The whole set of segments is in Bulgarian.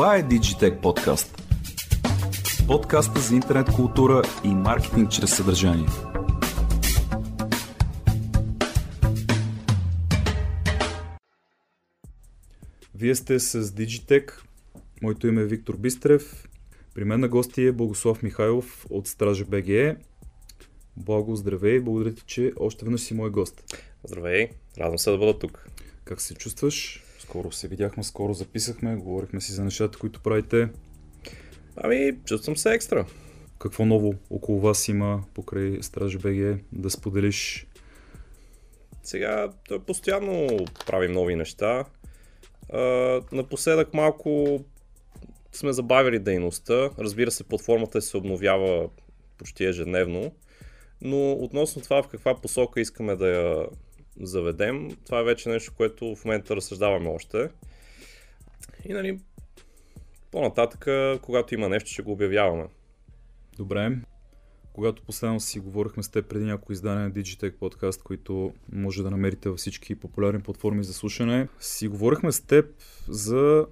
Това е Digitech Podcast. Подкаста за интернет култура и маркетинг чрез съдържание. Вие сте с Digitech. Моето име е Виктор Бистрев. При мен на гости е Богослав Михайлов от Стража БГЕ. Благо, здравей, благодаря ти, че още веднъж си мой гост. Здравей, радвам се да бъда тук. Как се чувстваш? Скоро се видяхме, скоро записахме, говорихме си за нещата, които правите. Ами, чувствам се екстра. Какво ново около вас има покрай Стража БГ да споделиш? Сега той постоянно правим нови неща. А, напоследък малко сме забавили дейността. Разбира се, платформата се обновява почти ежедневно. Но относно това в каква посока искаме да я заведем, това е вече нещо, което в момента разсъждаваме още. И нали, по-нататък, когато има нещо, ще го обявяваме. Добре. Когато последно си говорихме с теб преди някои издания на Digitech подкаст, които може да намерите във всички популярни платформи за слушане, си говорихме с теб за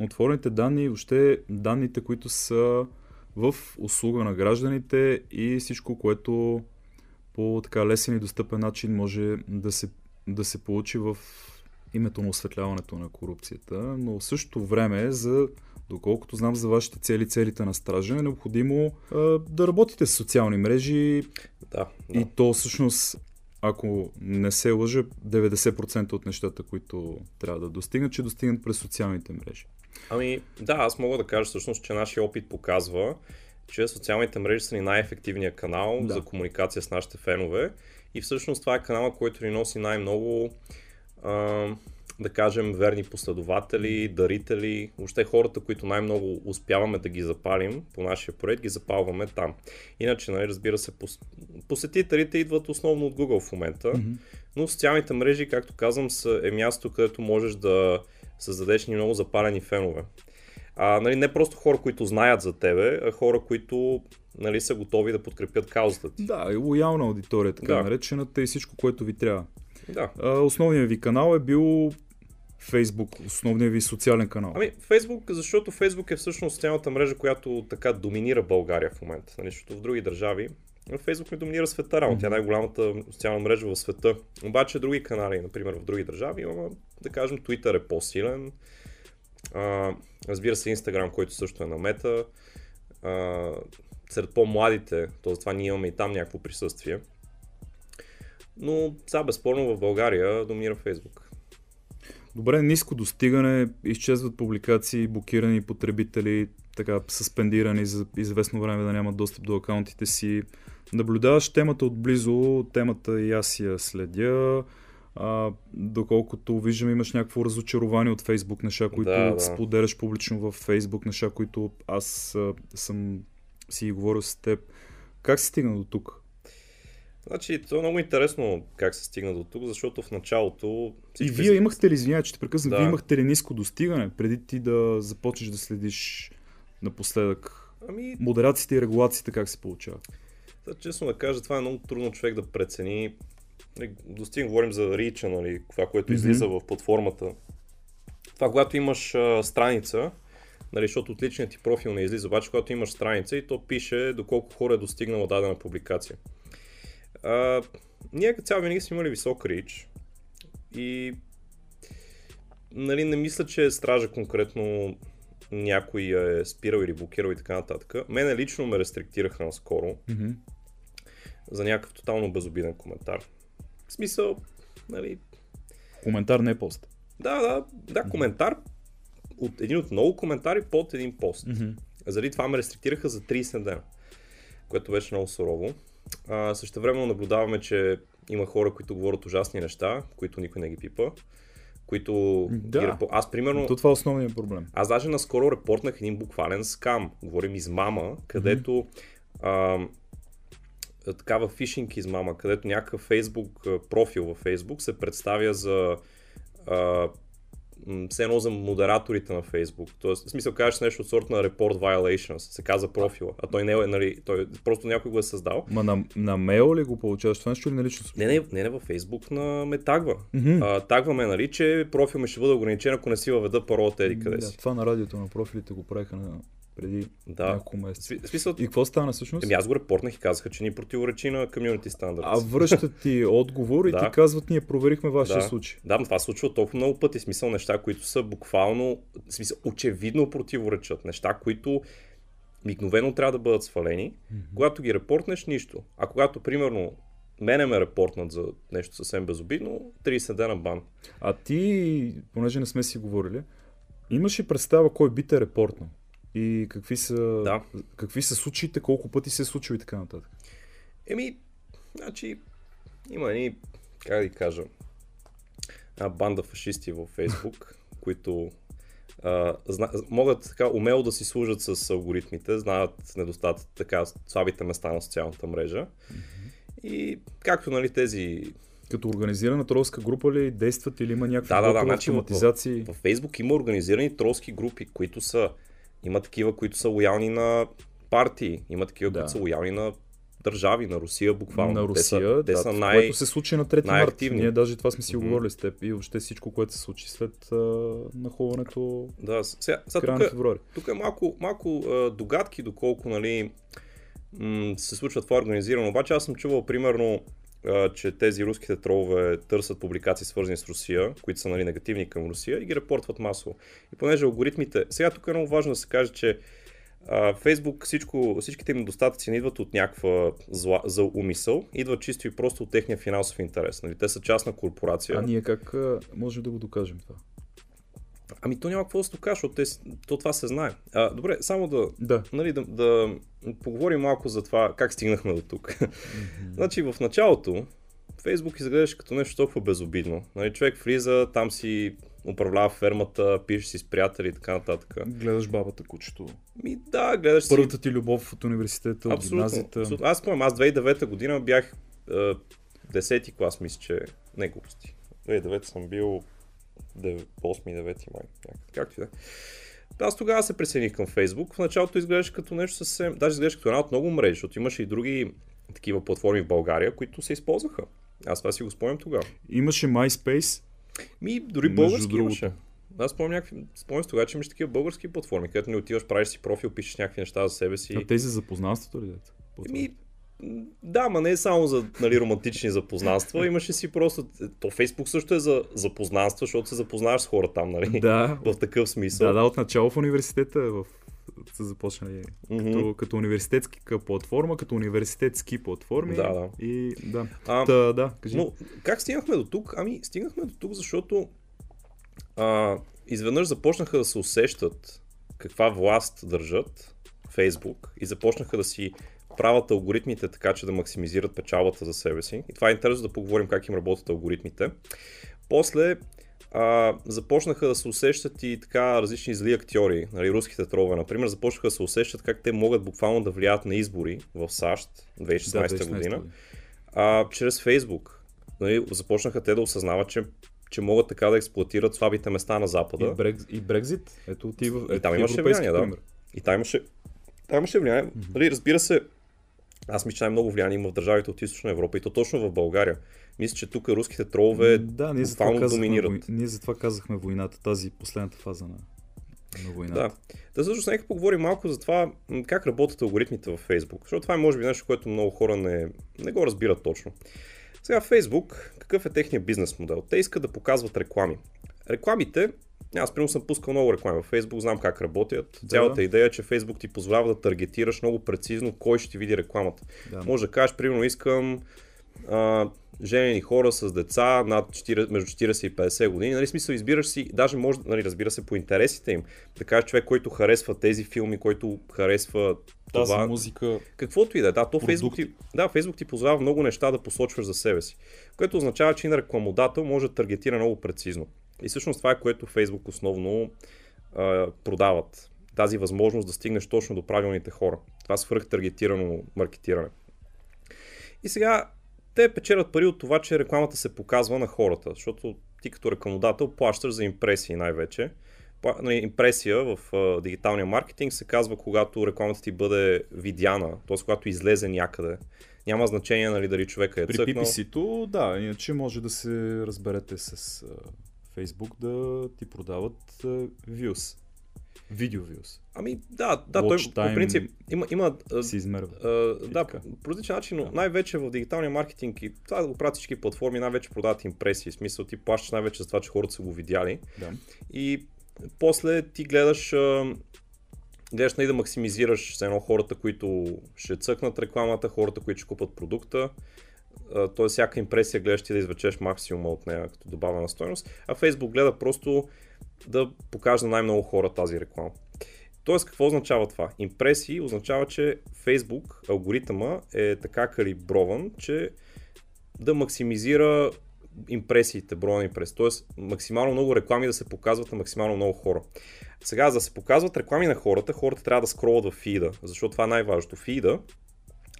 отворените данни и въобще данните, които са в услуга на гражданите и всичко, което по така лесен и достъпен начин може да се, да се получи в името на осветляването на корупцията, но в същото време за Доколкото знам за вашите цели, целите на стража, е необходимо а, да работите с социални мрежи. Да, да. И то всъщност, ако не се лъжа, 90% от нещата, които трябва да достигнат, че достигнат през социалните мрежи. Ами да, аз мога да кажа всъщност, че нашия опит показва, че социалните мрежи са ни най-ефективният канал да. за комуникация с нашите фенове. И всъщност това е канала, който ни носи най-много а, да кажем, верни последователи, дарители, въобще хората, които най-много успяваме да ги запалим по нашия проект, ги запалваме там. Иначе, нали, разбира се, посетителите идват основно от Google в момента, mm-hmm. но социалните мрежи, както казвам, са, е място, където можеш да създадеш ни много запалени фенове. А, нали, не просто хора, които знаят за тебе, а хора, които нали, са готови да подкрепят каузата ти. Да, и лоялна аудитория, така да. наречената и всичко, което ви трябва. Да. А, основният ви канал е бил Фейсбук, основният ви социален канал? Ами, Фейсбук, защото Фейсбук е всъщност социалната мрежа, която така доминира България в момента. Нали, защото в други държави Фейсбук не доминира света, рано. Тя е най-голямата социална мрежа в света. Обаче други канали, например в други държави, имаме, да кажем, Twitter е по-силен. А, разбира се, Instagram, който също е на мета. А, сред по-младите, т.е. това ние имаме и там някакво присъствие. Но сега безспорно в България доминира Фейсбук. Добре, ниско достигане, изчезват публикации, блокирани потребители, така суспендирани за известно време да нямат достъп до акаунтите си. Наблюдаваш темата отблизо, темата и аз я следя. А, доколкото виждам, имаш някакво разочарование от Фейсбук, неща, които да, да. споделяш публично в Фейсбук, неща, които аз а, съм си говорил с теб. Как се стигна до тук? Значи, това е много интересно как се стигна до тук, защото в началото... И вие имахте ли, извинявай, че те прекъсвам, да. вие имахте ли ниско достигане, преди ти да започнеш да следиш напоследък ами... модерациите и регулациите как се получават? Да, честно да кажа, това е много трудно човек да прецени. Достигна, говорим за рича, нали, това, което mm-hmm. излиза в платформата. Това, когато имаш а, страница, нали, защото от личният ти профил не излиза, обаче когато имаш страница и то пише доколко хора е достигнала дадена публикация. А, ние като цяло винаги сме имали висок рич и нали, не мисля, че е стража конкретно някой е спирал или блокирал и така нататък. Мене лично ме рестриктираха наскоро mm-hmm. за някакъв тотално безобиден коментар. В смисъл, нали... Коментар не е пост. Да, да, да, коментар от един от много коментари под един пост. Mm-hmm. Заради това ме рестриктираха за 30 дена, което беше много сурово. А, също време наблюдаваме, че има хора, които говорят ужасни неща, които никой не ги пипа. Които да. ги репо... Аз примерно... То това е основният проблем. Аз даже наскоро репортнах един буквален скам. Говорим измама, където mm-hmm. а, такава фишинг измама, където някакъв фейсбук профил във Фейсбук се представя за а, все едно за модераторите на Facebook. Тоест, в смисъл кажеш нещо от сорта на report violations, се казва профила, а той не е, нали, той просто някой го е създал. Ма на, на мейл ли го получаваш това нещо или на лично Не, не, не, не във Facebook на ме тагва. Mm-hmm. А, тагва ме, нали, че профил ми ще бъде ограничен, ако не си въведа паролата еди къде си. Да, това на радиото на профилите го правиха на преди да. няколко месеца. Смисъл... И какво стана всъщност? Еми аз го репортнах и казаха, че ни противоречи на community standards. А връщат ти отговор и да. ти казват, ние проверихме вашия да. случай. Да, но това се случва толкова много пъти. Смисъл неща, които са буквално, смисъл, очевидно противоречат. Неща, които мигновено трябва да бъдат свалени. Mm-hmm. Когато ги репортнеш, нищо. А когато, примерно, мене ме репортнат за нещо съвсем безобидно, 30 дена бан. А ти, понеже не сме си говорили, имаш ли представа кой би те репортнал? И какви са, да. какви са случаите, колко пъти се е случило и така нататък? Еми, значи, има ни, как да ви кажа, една банда фашисти във Фейсбук, които а, зна, могат така умело да си служат с алгоритмите, знаят недостатък, така слабите места на социалната мрежа. Mm-hmm. И както нали тези като организирана тролска група ли действат или има някакви да, да, да, значи автоматизации? В, в, в Facebook има организирани тролски групи, които са има такива, които са лоялни на партии, има такива, да. които са лоялни на държави, на Русия буквално. На Русия, те са, те да, са най- което се случи на 3 март. Ние даже това сме си mm-hmm. говорили с теб и въобще всичко, което се случи след а, нахуването да, сега, сега тук, на февруари. Тук е малко, малко а, догадки, доколко нали, м- се случва това организирано. Обаче аз съм чувал примерно че тези руските тролове търсят публикации свързани с Русия, които са нали, негативни към Русия и ги репортват масово. И понеже алгоритмите... Сега тук е много важно да се каже, че Фейсбук, всичко, всичките им недостатъци не идват от някаква зла, за умисъл, идват чисто и просто от техния финансов интерес. Нали? Те са частна корпорация. А ние как можем да го докажем това? Ами то няма какво да се докаже, защото те, то това се знае. А, добре, само да, да. Нали, да, да поговорим малко за това как стигнахме до тук. Mm-hmm. значи в началото Фейсбук изглеждаше като нещо толкова безобидно. Нали, човек влиза, там си управлява фермата, пише си с приятели и така нататък. Гледаш бабата кучето. Ми да, гледаш Първата си... ти любов от университета, от абсолютно, гимназията. Абсолютно. Аз спомням, аз 2009 година бях е, 10 клас, мисля, че не глупости. 2009 съм бил 8-9 май. Както и да. Аз тогава се присъединих към Facebook. В началото изглеждаше като нещо съвсем... Даже изглеждаше като една от много мрежи, защото имаше и други такива платформи в България, които се използваха. Аз това си го спомням тогава. Имаше MySpace. Ми, дори български имаше. Аз спомням, някакви, спомням тогава, че имаш такива български платформи, където не отиваш, правиш си профил, пишеш някакви неща за себе си. А тези за запознанството ли? Ми, да, ма не е само за нали, романтични запознанства, имаше си просто... То Фейсбук също е за запознанства, защото се запознаваш с хора там, нали? Да. В такъв смисъл. Да, да, от начало в университета в са започнали mm-hmm. като, като университетска платформа, като университетски платформи. Да, да. И да. А, Та, да, кажи. Но как стигнахме до тук? Ами, стигнахме до тук, защото а, изведнъж започнаха да се усещат каква власт държат Фейсбук и започнаха да си правят алгоритмите така, че да максимизират печалбата за себе си. И това е интересно да поговорим как им работят алгоритмите. После а, започнаха да се усещат и така различни зли актьори, нали, руските тролове, например, започнаха да се усещат как те могат буквално да влияят на избори в САЩ 2016 да, година, а, чрез Фейсбук. Нали, започнаха те да осъзнават, че че могат така да експлуатират слабите места на Запада. И, Брекз, и Брекзит? Ето ти в, и там имаше влияние, да. И там имаше, там имаше влияние. Mm-hmm. Разбира се, аз мисля, че най-много влияние има в държавите от Източна Европа и то точно в България. Мисля, че тук руските тролове да, ние буквално доминират. Вой... Ние затова казахме войната, тази последната фаза на, на войната. Да. Да, всъщност нека поговорим малко за това как работят алгоритмите в Facebook, защото това е може би нещо, което много хора не, не го разбират точно. Сега Facebook, какъв е техният бизнес модел? Те искат да показват реклами. Рекламите аз примерно съм пускал много реклами в Facebook, знам как работят. Да. Цялата идея е, че Facebook ти позволява да таргетираш много прецизно кой ще ти види рекламата. Да. Може да кажеш, примерно искам а, женени хора с деца над 40, между 40 и 50 години. Нали, смисъл, избираш си, даже може, нали, разбира се, по интересите им. Да кажеш човек, който харесва тези филми, който харесва тази това. музика. Каквото и да е. Да, то Facebook ти, да, Facebook ти позволява много неща да посочваш за себе си. Което означава, че и на рекламодател може да таргетира много прецизно. И всъщност това е което Facebook основно а, продават. Тази възможност да стигнеш точно до правилните хора. Това свръх таргетирано маркетиране. И сега те печелят пари от това, че рекламата се показва на хората, защото ти като рекламодател плащаш за импресии най-вече. Нали, импресия в а, дигиталния маркетинг се казва, когато рекламата ти бъде видяна, т.е. когато излезе някъде. Няма значение нали, дали човека е При цъкнал. PPC-то, да, иначе може да се разберете с Facebook да ти продават views. Видео views. Ами да, да той Watch по time принцип има, има Се измерва. а, да, по различен начин, но най-вече в дигиталния маркетинг и това да го правят всички платформи, най-вече продават импресии. В смисъл ти плащаш най-вече за това, че хората са го видяли. Да. И после ти гледаш, гледаш нали, да максимизираш едно хората, които ще цъкнат рекламата, хората, които ще купат продукта. Т.е. всяка импресия гледаш ти да извлечеш максимума от нея като добавена стойност, а Facebook гледа просто да покаже на най-много хора тази реклама. Тоест, какво означава това? Импресии означава, че Facebook, алгоритъма е така калиброван, че да максимизира импресиите, броя на импресии. Тоест, максимално много реклами да се показват на максимално много хора. Сега, за да се показват реклами на хората, хората трябва да скролват в фида, защото това е най-важното. Фида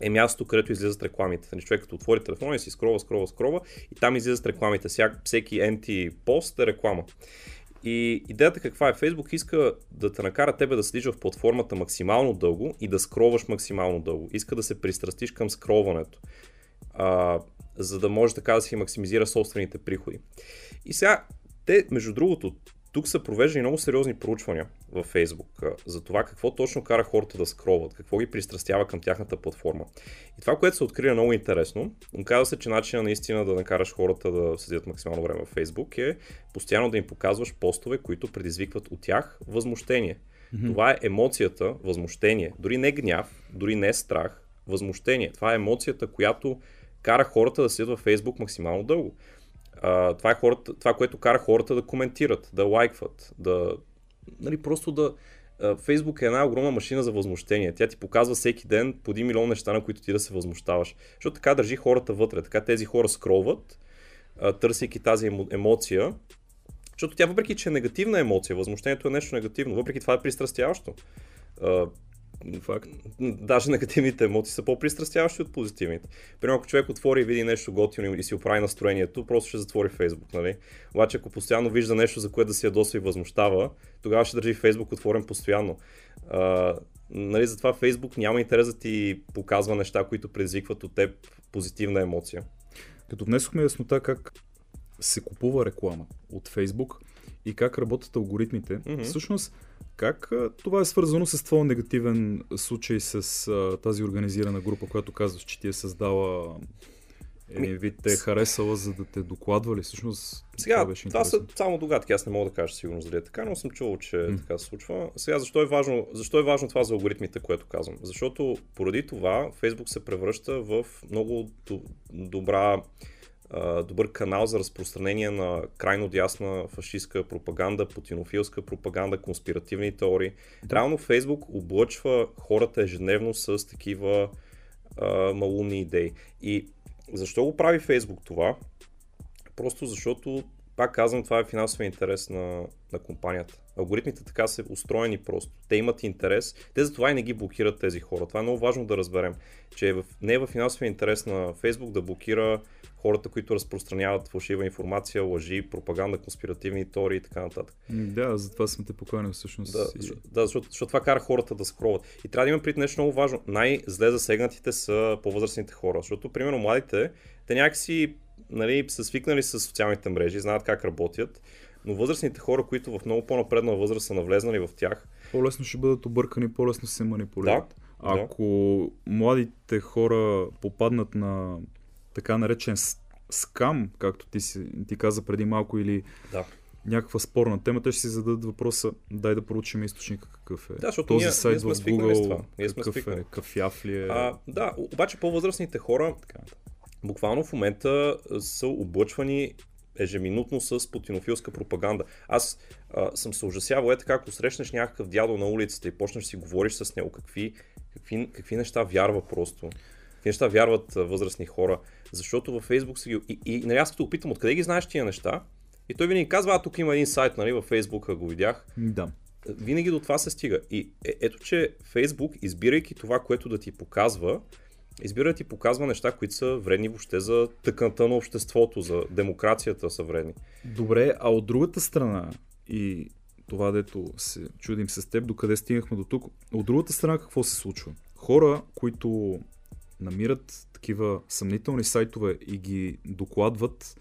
е мястото, където излизат рекламите. Нали, човек като отвори телефона и си скролва, скролва, скролва и там излизат рекламите. Всяк, всеки анти-пост е реклама. И идеята каква е? Facebook иска да те накара тебе да седиш в платформата максимално дълго и да скролваш максимално дълго. Иска да се пристрастиш към скролването, а, за да може така да си максимизира собствените приходи. И сега, те, между другото, тук са провеждани много сериозни проучвания във Facebook за това какво точно кара хората да скролват, какво ги пристрастява към тяхната платформа. И това, което се откри е много интересно. Оказва се, че начинът наистина да накараш хората да седят максимално време в Facebook е постоянно да им показваш постове, които предизвикват от тях възмущение. Mm-hmm. Това е емоцията, възмущение. Дори не гняв, дори не страх, възмущение. Това е емоцията, която кара хората да седят във Facebook максимално дълго. Това, е хората, това, което кара хората да коментират, да лайкват, да. Нали, просто да. Фейсбук е една огромна машина за възмущение. Тя ти показва всеки ден по 1 милион неща, на които ти да се възмущаваш. Защото така държи хората вътре. Така тези хора скролват, а, търсейки тази емо- емоция. Защото тя, въпреки че е негативна емоция, възмущението е нещо негативно, въпреки това е пристрастяващо. Факт. даже негативните емоции са по-пристрастяващи от позитивните. Примерно, ако човек отвори и види нещо готино и си оправи настроението, просто ще затвори Фейсбук, нали? Обаче, ако постоянно вижда нещо, за което да се ядосва и възмущава, тогава ще държи Фейсбук отворен постоянно. А, нали, затова Фейсбук няма интерес да ти показва неща, които предизвикват от теб позитивна емоция. Като внесохме яснота как се купува реклама от Facebook и как работят алгоритмите, mm-hmm. всъщност как това е свързано с твоя негативен случай с а, тази организирана група, която казваш, че ти е създала един вид те е харесала, за да те докладвали. Всъщност Сега, това беше това са интересно. само догадки, аз не мога да кажа сигурно дали е така, но съм чувал, че М. така се случва. Сега, защо е, важно, защо е важно това за алгоритмите, което казвам? Защото поради това Facebook се превръща в много до- добра добър канал за разпространение на крайно дясна фашистска пропаганда, путинофилска пропаганда, конспиративни теории. Реално Фейсбук облъчва хората ежедневно с такива а, малумни идеи. И защо го прави Фейсбук това? Просто защото, пак казвам, това е финансовия интерес на, на компанията. Алгоритмите така са устроени просто. Те имат интерес. Те затова и не ги блокират тези хора. Това е много важно да разберем, че е не е в финансовия интерес на Фейсбук да блокира хората, които разпространяват фалшива информация, лъжи, пропаганда, конспиративни теории и така нататък. Да, затова съм те поканил всъщност. Да, и- да защото, защото това кара хората да скролват. И трябва да има пред нещо много важно. Най-зле засегнатите са по-възрастните хора, защото, примерно, младите, те някакси нали, са свикнали с социалните мрежи, знаят как работят, но възрастните хора, които в много по-напредна възраст са навлезнали в тях, По-лесно ще бъдат объркани, по-лесно се манипулират. Да, Ако младите хора попаднат на така наречен скам, както ти, си, ти каза преди малко, или да. някаква спорна тема, те ще си зададат въпроса, дай да проучим източника какъв е. Да, защото Този ние- сайт ние в Google, това. Ние какъв свикнали. е, кафяв ли е. А, да, обаче по-възрастните хора буквално в момента са облъчвани ежеминутно с путинофилска пропаганда. Аз а, съм се ужасявал, е така, ако срещнеш някакъв дядо на улицата и почнеш си говориш с него, какви, какви, какви неща вярва просто. Какви неща вярват а, възрастни хора. Защото във Фейсбук са ги... И, и нали, аз като го питам, откъде ги знаеш тия неща? И той винаги казва, а тук има един сайт, нали, във Фейсбук го видях Да. винаги до това се стига. И е, ето, че Фейсбук, избирайки това, което да ти показва, избират и показва неща, които са вредни въобще за тъкната на обществото, за демокрацията са вредни. Добре, а от другата страна и това, дето се чудим с теб, докъде стигнахме до тук, от другата страна какво се случва? Хора, които намират такива съмнителни сайтове и ги докладват,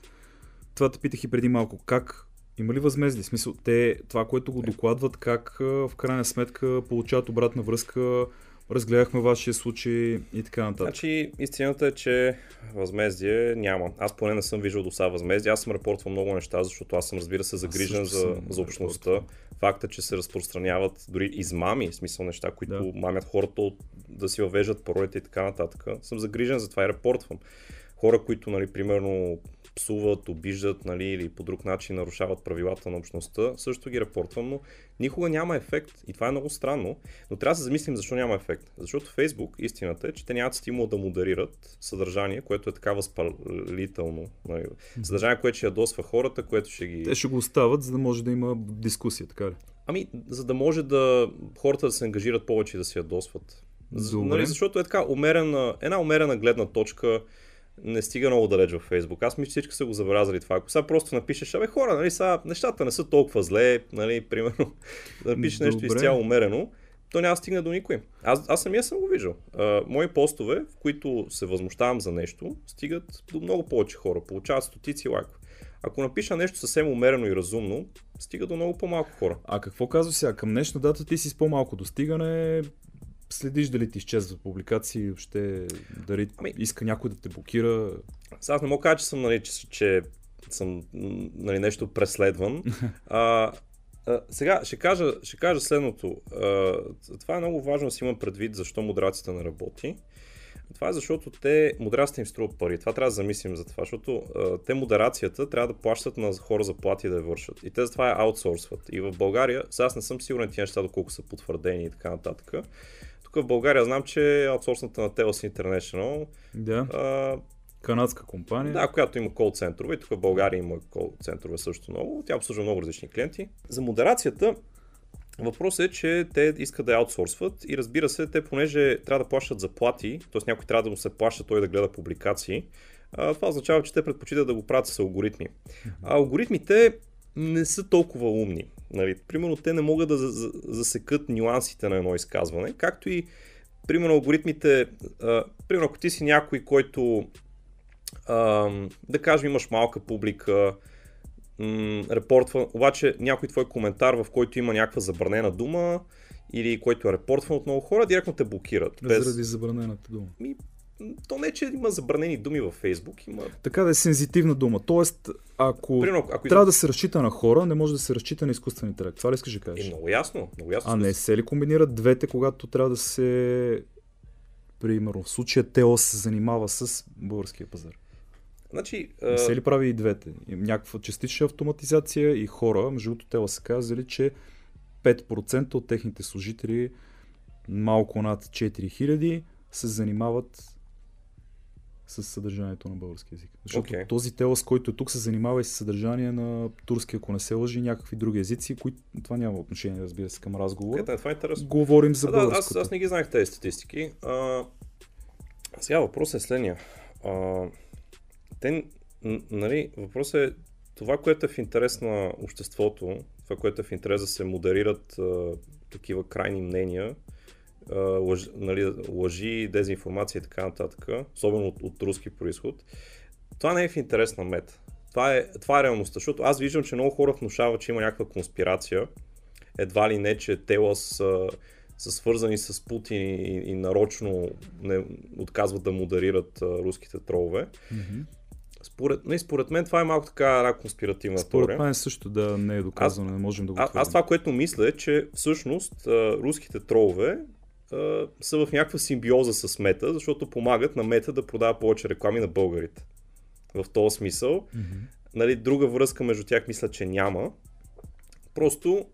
това те питах и преди малко, как има ли възмезли? В смисъл, те, това, което го докладват, как в крайна сметка получават обратна връзка, разгледахме вашия случай и така нататък. Значи, истината е, че възмездие няма. Аз поне не съм виждал до сега възмездие. Аз съм репортвал много неща, защото аз съм, разбира се, загрижен за, за общността. Факта, че се разпространяват дори измами, в смисъл неща, които да. мамят хората от, да си въвеждат паролите и така нататък. Съм загрижен за това и репортвам. Хора, които, нали, примерно, псуват, обиждат нали, или по друг начин нарушават правилата на общността, също ги репортвам, но никога няма ефект. И това е много странно. Но трябва да се замислим защо няма ефект. Защото Фейсбук, истината е, че те нямат стимул да модерират съдържание, което е така възпалително. Нали, съдържание, което ще ядосва хората, което ще ги... Те ще го остават, за да може да има дискусия, така ли? Ами, за да може да хората да се ангажират повече и да се ядосват. Нали, защото е така умерена, една умерена гледна точка не стига много далеч във Фейсбук. Аз мисля, всички са го забелязали това. Ако сега просто напишеш, абе хора, нали, сега нещата не са толкова зле, нали, примерно, да напишеш нещо изцяло умерено, то няма стигне до никой. Аз, аз самия съм го виждал. А, мои постове, в които се възмущавам за нещо, стигат до много повече хора, получават стотици лайкове. Ако напиша нещо съвсем умерено и разумно, стига до много по-малко хора. А какво казва сега? Към днешна дата ти си с по-малко достигане, следиш дали ти изчезват публикации, въобще дали ами, иска някой да те блокира. Сега аз не мога да кажа, че съм, нали, че, че съм нали, нещо преследван. а, а, сега ще кажа, ще кажа следното. А, това е много важно да си има предвид защо модерацията не работи. Това е защото те, модерацията им струва пари. Това трябва да замислим за това, защото а, те модерацията трябва да плащат на хора заплати да я вършат. И те затова я аутсорсват. И в България, сега аз не съм сигурен тези неща, доколко са потвърдени и така нататък. Тук в България знам, че аутсорсната на Telos International. Да. А, Канадска компания. Да, която има кол центрове. Тук в България има кол центрове също много. Тя обслужва много различни клиенти. За модерацията Въпросът е, че те искат да я аутсорсват и разбира се, те понеже трябва да плащат заплати, т.е. някой трябва да му се плаща той да гледа публикации, а, това означава, че те предпочитат да го правят с алгоритми. А алгоритмите не са толкова умни. Нали? Примерно те не могат да засекат нюансите на едно изказване, както и примерно алгоритмите, а, примерно ако ти си някой, който а, да кажем имаш малка публика, м- репортва, обаче някой твой коментар, в който има някаква забранена дума, или който е репортван от много хора, директно те блокират. Без... Заради забранената дума. Ми, то не, че има забранени думи във Фейсбук. Има... Така да е сензитивна дума. Тоест, ако, Примерно, ако трябва да се разчита на хора, не може да се разчита на изкуствен интелект. Това ли искаш да кажеш? Е, много ясно. Много ясно а не се ли комбинират двете, когато трябва да се... Примерно, в случая Теос се занимава с българския пазар. Значи, не се ли прави и двете? Някаква частична автоматизация и хора, между другото Теос са казали, че 5% от техните служители, малко над 4000, се занимават с съдържанието на български язик. Защото okay. този телас, който е тук, се занимава и с съдържание на турски, ако не се лъжи, някакви други езици, които това няма отношение, разбира се, към разговора. Okay, това е интересно. Говорим за да, аз, аз не ги знаех тези статистики. А, сега въпросът е следния. А, те, нали, въпросът е това, което е в интерес на обществото, това, което е в интерес да се модерират а, такива крайни мнения, лъж, нали, лъжи, дезинформация и така нататък, особено от, от руски происход, това не е в интерес на мета. Това е, това е реалността, защото аз виждам, че много хора внушават, че има някаква конспирация. Едва ли не, че Телас са, са свързани с Путин и, и нарочно не отказват да модерират а, руските тролове. Mm-hmm. Според, не, според мен това е малко така една конспиративна според теория. Според мен също да не е доказано, аз, не можем да го а, Аз това, което мисля е, че всъщност а, руските тролове са в някаква симбиоза с Мета, защото помагат на Мета да продава повече реклами на българите. В този смисъл. Mm-hmm. Нали, друга връзка между тях мисля, че няма. Просто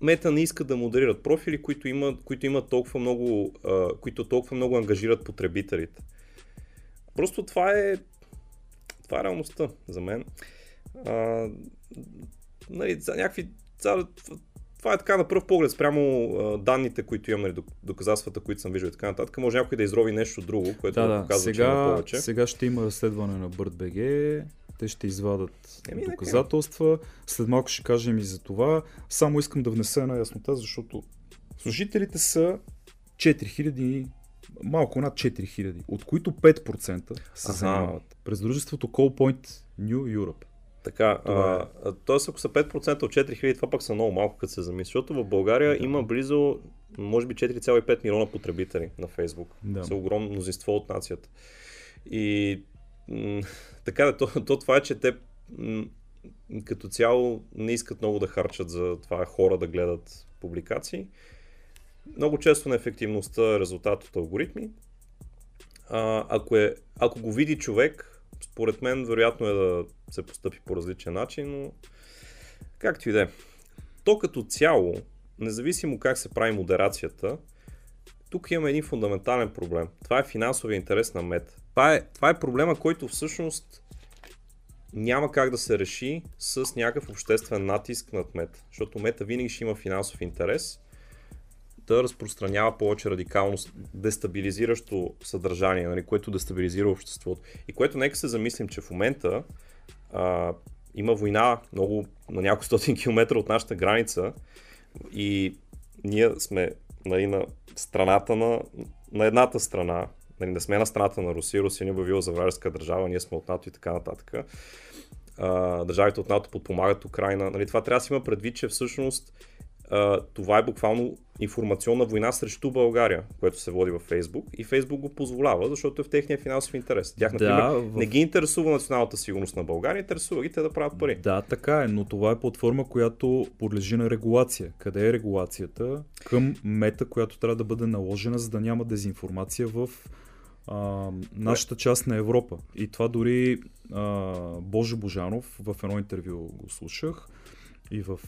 Мета не иска да модерират профили, които имат, които имат толкова много, а, които толкова много ангажират потребителите. Просто това е това е реалността за мен. А, нали, за някакви, за, това е така на пръв поглед, спрямо а, данните, които имаме, нали, доказателствата, които съм виждал и така нататък. Може някой да изрови нещо друго, което да, да. показва, сега, че има повече. Сега ще има разследване на BirdBG, те ще извадат Еми, доказателства. След малко ще кажем и за това. Само искам да внеса една яснота, защото служителите са 4000 малко над 4000, от които 5% се занимават. През дружеството Callpoint New Europe. Така, това е. ако са 5% от 4000, това пък са много малко, като се замисли, защото в България да. има близо, може би 4,5 милиона потребители на Фейсбук. Да. Са огромно мнозинство от нацията. И м- така да, то, то това е, че те м- като цяло не искат много да харчат за това хора да гледат публикации. Много често неефективността е резултат от алгоритми. А, ако, е, ако го види човек, според мен вероятно е да се постъпи по различен начин, но както и да е. То като цяло, независимо как се прави модерацията, тук имаме един фундаментален проблем. Това е финансовия интерес на мет. Това е, това е проблема, който всъщност няма как да се реши с някакъв обществен натиск над мета. Защото мета винаги ще има финансов интерес да разпространява повече радикално дестабилизиращо съдържание, нали, което дестабилизира обществото. И което нека се замислим, че в момента а, има война много на няколко стотин километра от нашата граница и ние сме нали, на страната на, на едната страна, нали, не сме на страната на Русия, Русия ни е обявила за вражеска държава, ние сме от НАТО и така нататък. Държавите от НАТО подпомагат Украина. Нали, това трябва да си има предвид, че всъщност а, това е буквално информационна война срещу България, което се води във Фейсбук и Фейсбук го позволява, защото е в техния финансов интерес. Тях, например, да, в... не ги интересува националната сигурност на България, интересува ги те да правят пари. Да, така е, но това е платформа, която подлежи на регулация. Къде е регулацията? Към мета, която трябва да бъде наложена, за да няма дезинформация в а, нашата част на Европа. И това дори а, Боже Божанов в едно интервю го слушах и в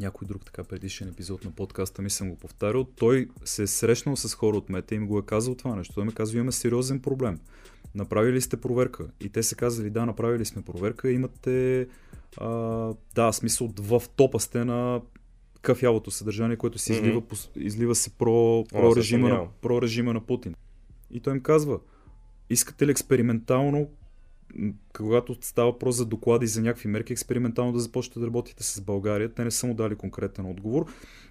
някой друг така предишен епизод на подкаста ми съм го повтарял, той се е срещнал с хора от мета и ми го е казал това нещо. Той ми казва, имаме сериозен проблем. Направили сте проверка. И те се казали, да, направили сме проверка, имате, а, да, смисъл, в топа сте на кафявото съдържание, което се излива, mm-hmm. излива се про, про, режима на, про режима на Путин. И той им казва, искате ли експериментално когато става въпрос за доклади за някакви мерки, експериментално да започнете да работите с България. Те не са му дали конкретен отговор,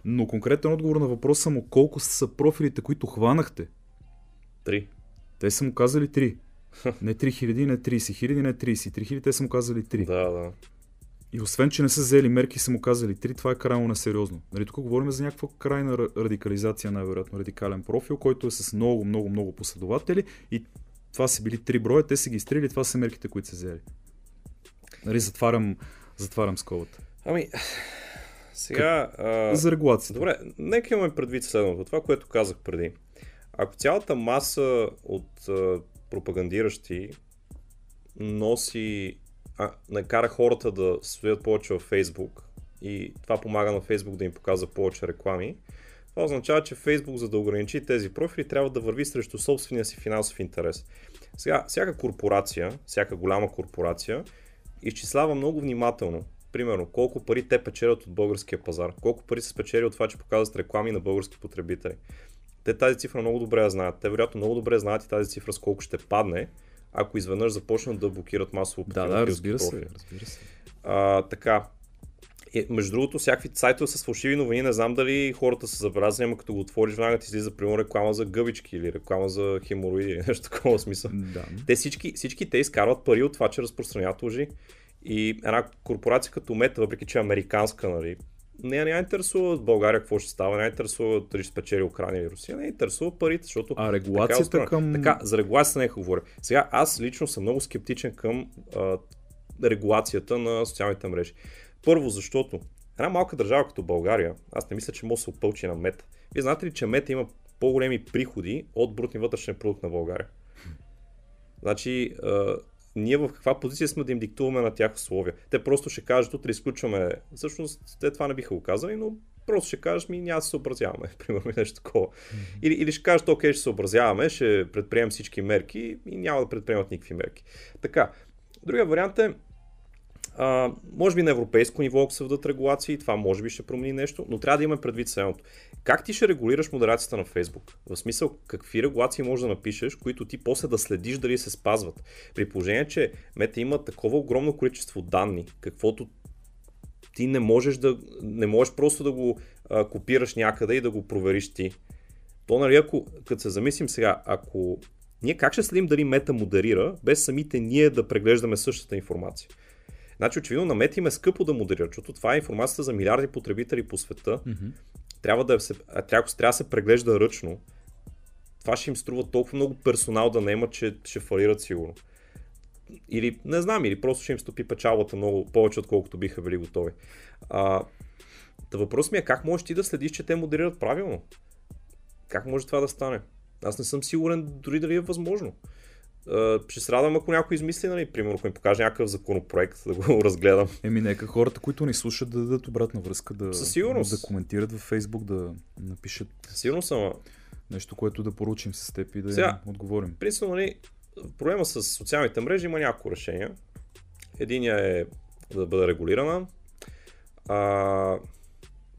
но конкретен отговор на въпроса му колко са профилите, които хванахте. Три. Те са му казали три. Не 3000, не 30 хиляди, не 33 хиляди, те са му казали 3. Да, да. И освен, че не са взели мерки са му казали 3, това е крайно несериозно. Нали, тук говорим за някаква крайна радикализация, най-вероятно радикален профил, който е с много, много, много последователи и това са били три броя, те са ги изтрили, това са мерките, които са взели. Нали, затварям, затварям скобата. Ами, сега... А... За регулацията. Добре, нека имаме предвид следното. Това, което казах преди. Ако цялата маса от а, пропагандиращи носи, а, накара хората да стоят повече във Фейсбук и това помага на Фейсбук да им показва повече реклами, това означава, че Facebook, за да ограничи тези профили, трябва да върви срещу собствения си финансов интерес. Сега, всяка корпорация, всяка голяма корпорация, изчислява много внимателно. Примерно, колко пари те печелят от българския пазар, колко пари се спечели от това, че показват реклами на български потребители. Те тази цифра много добре я знаят. Те вероятно много добре знаят и тази цифра с колко ще падне, ако изведнъж започнат да блокират масово Да, да, разбира се, разбира се. А, така, е, между другото, всякакви сайтове с фалшиви новини, не знам дали хората са забелязали, ама като го отвориш, веднага ти излиза, примерно, реклама за гъбички или реклама за хемороиди или нещо такова смисъл. Да. Те всички, всички те изкарват пари от това, че разпространяват лъжи. И една корпорация като Мета, въпреки че е американска, нали, не, не интересува в България какво ще става, не интересува дали ще спечели Украина или Русия, не интересува парите, защото... А регулацията така, е към... Така, за регулацията не говоря. Сега, аз лично съм много скептичен към а, регулацията на социалните мрежи. Първо, защото една малка държава като България, аз не мисля, че може да се опълчи на мета. Вие знаете ли, че мета има по-големи приходи от брутния вътрешен продукт на България? Значи, а, ние в каква позиция сме да им диктуваме на тях условия? Те просто ще кажат, утре изключваме. Всъщност, те това не биха го казали, но просто ще кажеш, ми няма да се съобразяваме, примерно нещо такова. Или, или ще кажат, окей, ще се съобразяваме, ще предприемем всички мерки и няма да предприемат никакви мерки. Така, другия вариант е, а, може би на европейско ниво, ако се вдат регулации, това може би ще промени нещо, но трябва да имаме предвид следното. Как ти ще регулираш модерацията на Facebook? В смисъл, какви регулации можеш да напишеш, които ти после да следиш дали се спазват? При положение, че Мета има такова огромно количество данни, каквото ти не можеш да не можеш просто да го а, копираш някъде и да го провериш ти. То, нали, ако, като се замислим сега, ако ние как ще следим дали мета модерира, без самите ние да преглеждаме същата информация? Значи, очевидно, на мета им е скъпо да модерира, защото това е информацията за милиарди потребители по света. Mm-hmm. Трябва, да се, трябва, трябва да се преглежда ръчно. Това ще им струва толкова много персонал да нема, че ще фалират сигурно. Или не знам, или просто ще им стопи печалбата много повече, отколкото биха били готови. А, Та въпрос ми е как можеш ти да следиш, че те модерират правилно? Как може това да стане? Аз не съм сигурен дори дали е възможно. Ще се радвам, ако някой измисли, нали, примерно, ако ми покаже някакъв законопроект, да го разгледам. Еми, нека хората, които ни слушат, да дадат обратна връзка, да, Със сигурност. да коментират във Фейсбук, да напишат. Сигурно съм. Нещо, което да поручим с теб и да Сега, им отговорим. Принципно, нали, проблема с социалните мрежи има няколко решения. Единия е да бъде регулирана. А,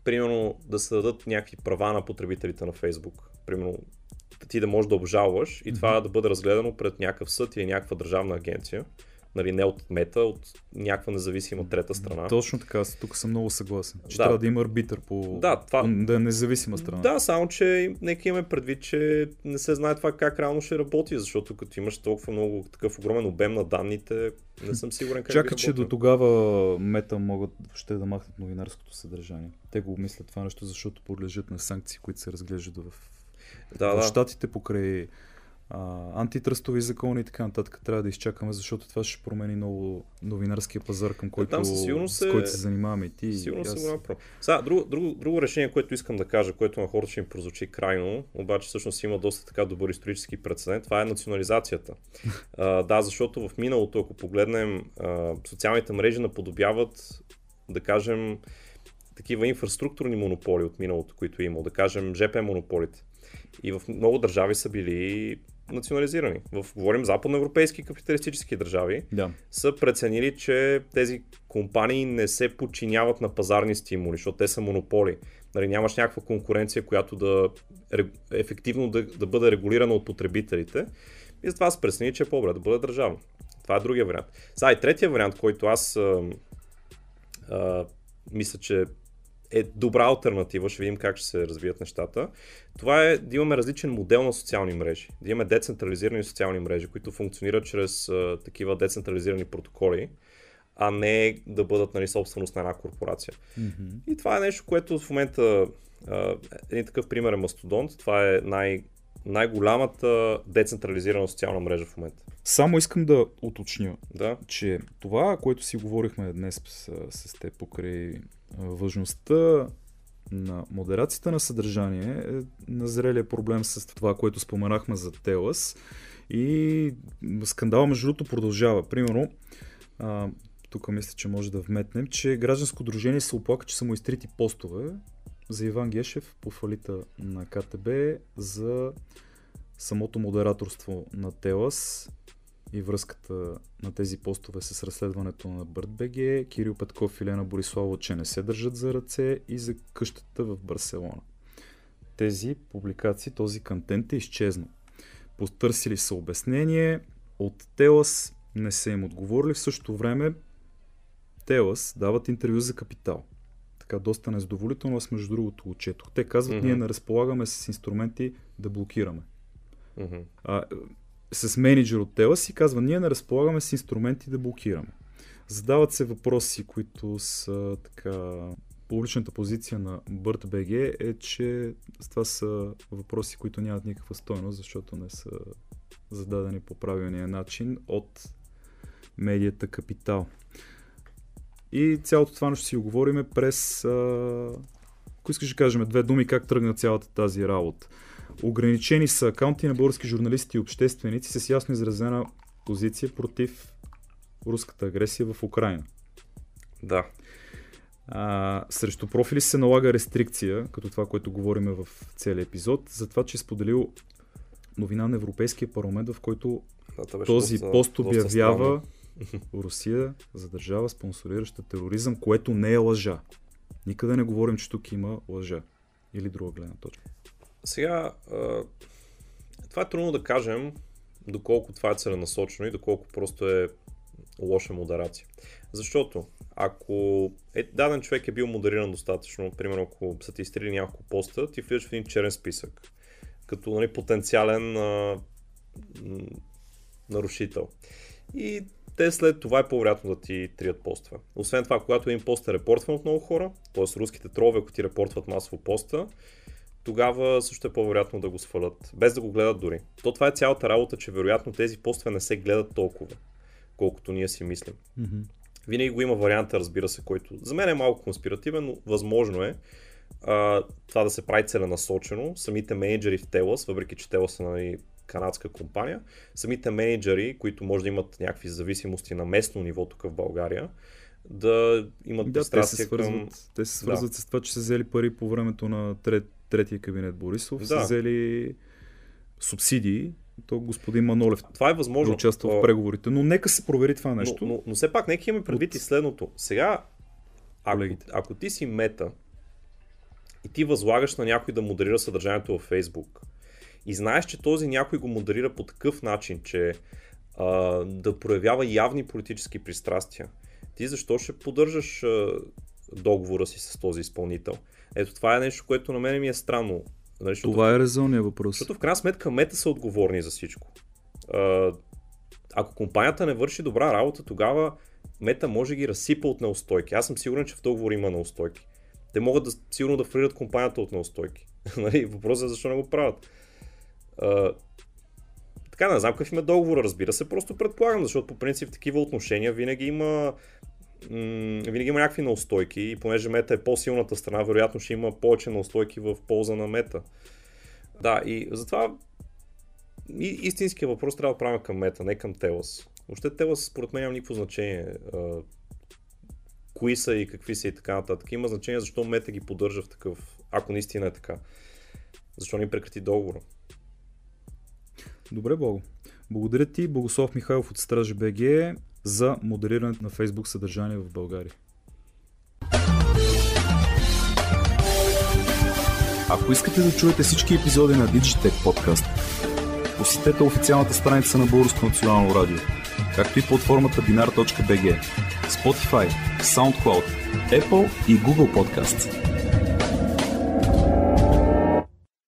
примерно да се дадат някакви права на потребителите на Facebook. Примерно ти да можеш да обжалваш и това да бъде разгледано пред някакъв съд или някаква държавна агенция нали, не от мета, от някаква независима трета страна. Точно така, тук съм много съгласен. Че да. трябва да има арбитър по... Да, това... да е независима страна. Да, само че нека имаме предвид, че не се знае това как реално ще работи, защото като имаш толкова много такъв огромен обем на данните, не съм сигурен как Чакай, че до тогава мета могат ще да махнат новинарското съдържание. Те го мислят това нещо, защото подлежат на санкции, които се разглеждат в, да, в да. покрай а, антитръстови закони и така нататък трябва да изчакаме, защото това ще промени много новинарския пазар, към който, там се, с който се занимаваме и ти. Сигурно се голяма Сега, друго, друго, друго решение, което искам да кажа, което на хората ще им прозвучи крайно, обаче всъщност има доста така добър исторически прецедент, това е национализацията. а, да, защото в миналото, ако погледнем, а, социалните мрежи наподобяват, да кажем, такива инфраструктурни монополи от миналото, които е имало, да кажем ЖП монополите. И в много държави са били национализирани. В, говорим западноевропейски капиталистически държави, да. са преценили, че тези компании не се подчиняват на пазарни стимули, защото те са монополи. Нали, нямаш някаква конкуренция, която да ефективно да, да бъде регулирана от потребителите. И затова са преценили, че е по-добре да бъде държавно. Това е другия вариант. Сега и третия вариант, който аз а, а, мисля, че е добра альтернатива, ще видим как ще се развият нещата. Това е да имаме различен модел на социални мрежи. Да имаме децентрализирани социални мрежи, които функционират чрез а, такива децентрализирани протоколи, а не да бъдат нали, собственост на една корпорация. Mm-hmm. И това е нещо, което в момента, а, един такъв пример е Мастодонт, това е най- най-голямата децентрализирана социална мрежа в момента. Само искам да уточня, да? че това, което си говорихме днес с, с теб покрай важността на модерацията на съдържание е назрелия проблем с това, което споменахме за Телас. И скандал между другото продължава. Примерно, а, тук мисля, че може да вметнем, че гражданско дружение се оплака, че са му изтрити постове за Иван Гешев по фалита на КТБ за самото модераторство на Телас и връзката на тези постове с разследването на БГ, Кирил Петков и Лена Борислава, че не се държат за ръце и за къщата в Барселона. Тези публикации, този контент е изчезнал. Потърсили са обяснение, от Телас не са им отговорили, в същото време Телас дават интервю за капитал. Така доста незадоволително, аз между другото го четох. Те казват, mm-hmm. ние не разполагаме с инструменти да блокираме. Mm-hmm. А, с менеджер от Телас и казва, ние не разполагаме с инструменти да блокираме. Задават се въпроси, които са така... Публичната позиция на BirdBG е, че това са въпроси, които нямат никаква стойност, защото не са зададени по правилния начин от медията Капитал. И цялото това ще си оговориме през... А... Ако искаш да кажем две думи как тръгна цялата тази работа. Ограничени са акаунти на български журналисти и общественици с ясно изразена позиция против руската агресия в Украина. Да. А, срещу профили се налага рестрикция, като това, което говорим в целия епизод, за това, че е споделил новина на Европейския парламент, в който да, този пост обявява, Русия за държава спонсорираща тероризъм, което не е лъжа. Никъде не говорим, че тук има лъжа. Или друга гледна точка. Сега, това е трудно да кажем, доколко това е целенасочено и доколко просто е лоша модерация. Защото ако е, даден човек е бил модериран достатъчно, примерно ако са ти изтрили няколко поста, ти влизаш в един черен списък, като нали, потенциален а, нарушител. И те след това е по-вероятно да ти трият поства. Освен това, когато един пост е репортван от много хора, т.е. руските тролове, ако ти репортват масово поста, тогава също е по-вероятно да го свалят, без да го гледат дори. То това е цялата работа, че вероятно тези постове не се гледат толкова, колкото ние си мислим. Mm-hmm. Винаги го има варианта, разбира се, който за мен е малко конспиративен, но възможно е а, това да се прави целенасочено. Самите менеджери в Телас, въпреки че Телас са нали, канадска компания, самите менеджери, които може да имат някакви зависимости на местно ниво тук в България, да имат да, те се свързват, към... Те се свързват да. с това, че са взели пари по времето на трет, третия кабинет Борисов, да. са взели субсидии то господин Манолев това е възможно. да участва в преговорите. Но нека се провери това нещо. Но, но, но все пак, нека имаме предвид От... и следното. Сега, ако, ако ти си мета и ти възлагаш на някой да модерира съдържанието във Facebook и знаеш, че този някой го модерира по такъв начин, че а, да проявява явни политически пристрастия, ти защо ще поддържаш а, договора си с този изпълнител? Ето това е нещо, което на мен ми е странно. Нали, Това е резонният въпрос. Защото в крайна сметка мета са отговорни за всичко. А, ако компанията не върши добра работа, тогава мета може да ги разсипа от неустойки. Аз съм сигурен, че в договор има неустойки. Те могат да, сигурно да фрират компанията от неустойки. нали? Въпросът е защо не го правят. Така, не знам какъв има договор, разбира се, просто предполагам, защото по принцип такива отношения винаги има винаги има някакви неустойки и понеже мета е по-силната страна, вероятно ще има повече неустойки в полза на мета. Да, и затова и, истинския въпрос трябва да правим към мета, не към Телас. Въобще Телас според мен няма никакво значение. А, кои са и какви са и така нататък. Има значение защо мета ги поддържа в такъв, ако наистина е така. Защо ни прекрати договора. Добре, Бого. Благодаря ти, Богослав Михайлов от Стражи БГ за модерирането на Facebook съдържание в България. Ако искате да чуете всички епизоди на Digitech Podcast, посетете официалната страница на Българско национално радио, както и платформата binar.bg, Spotify, SoundCloud, Apple и Google Podcasts.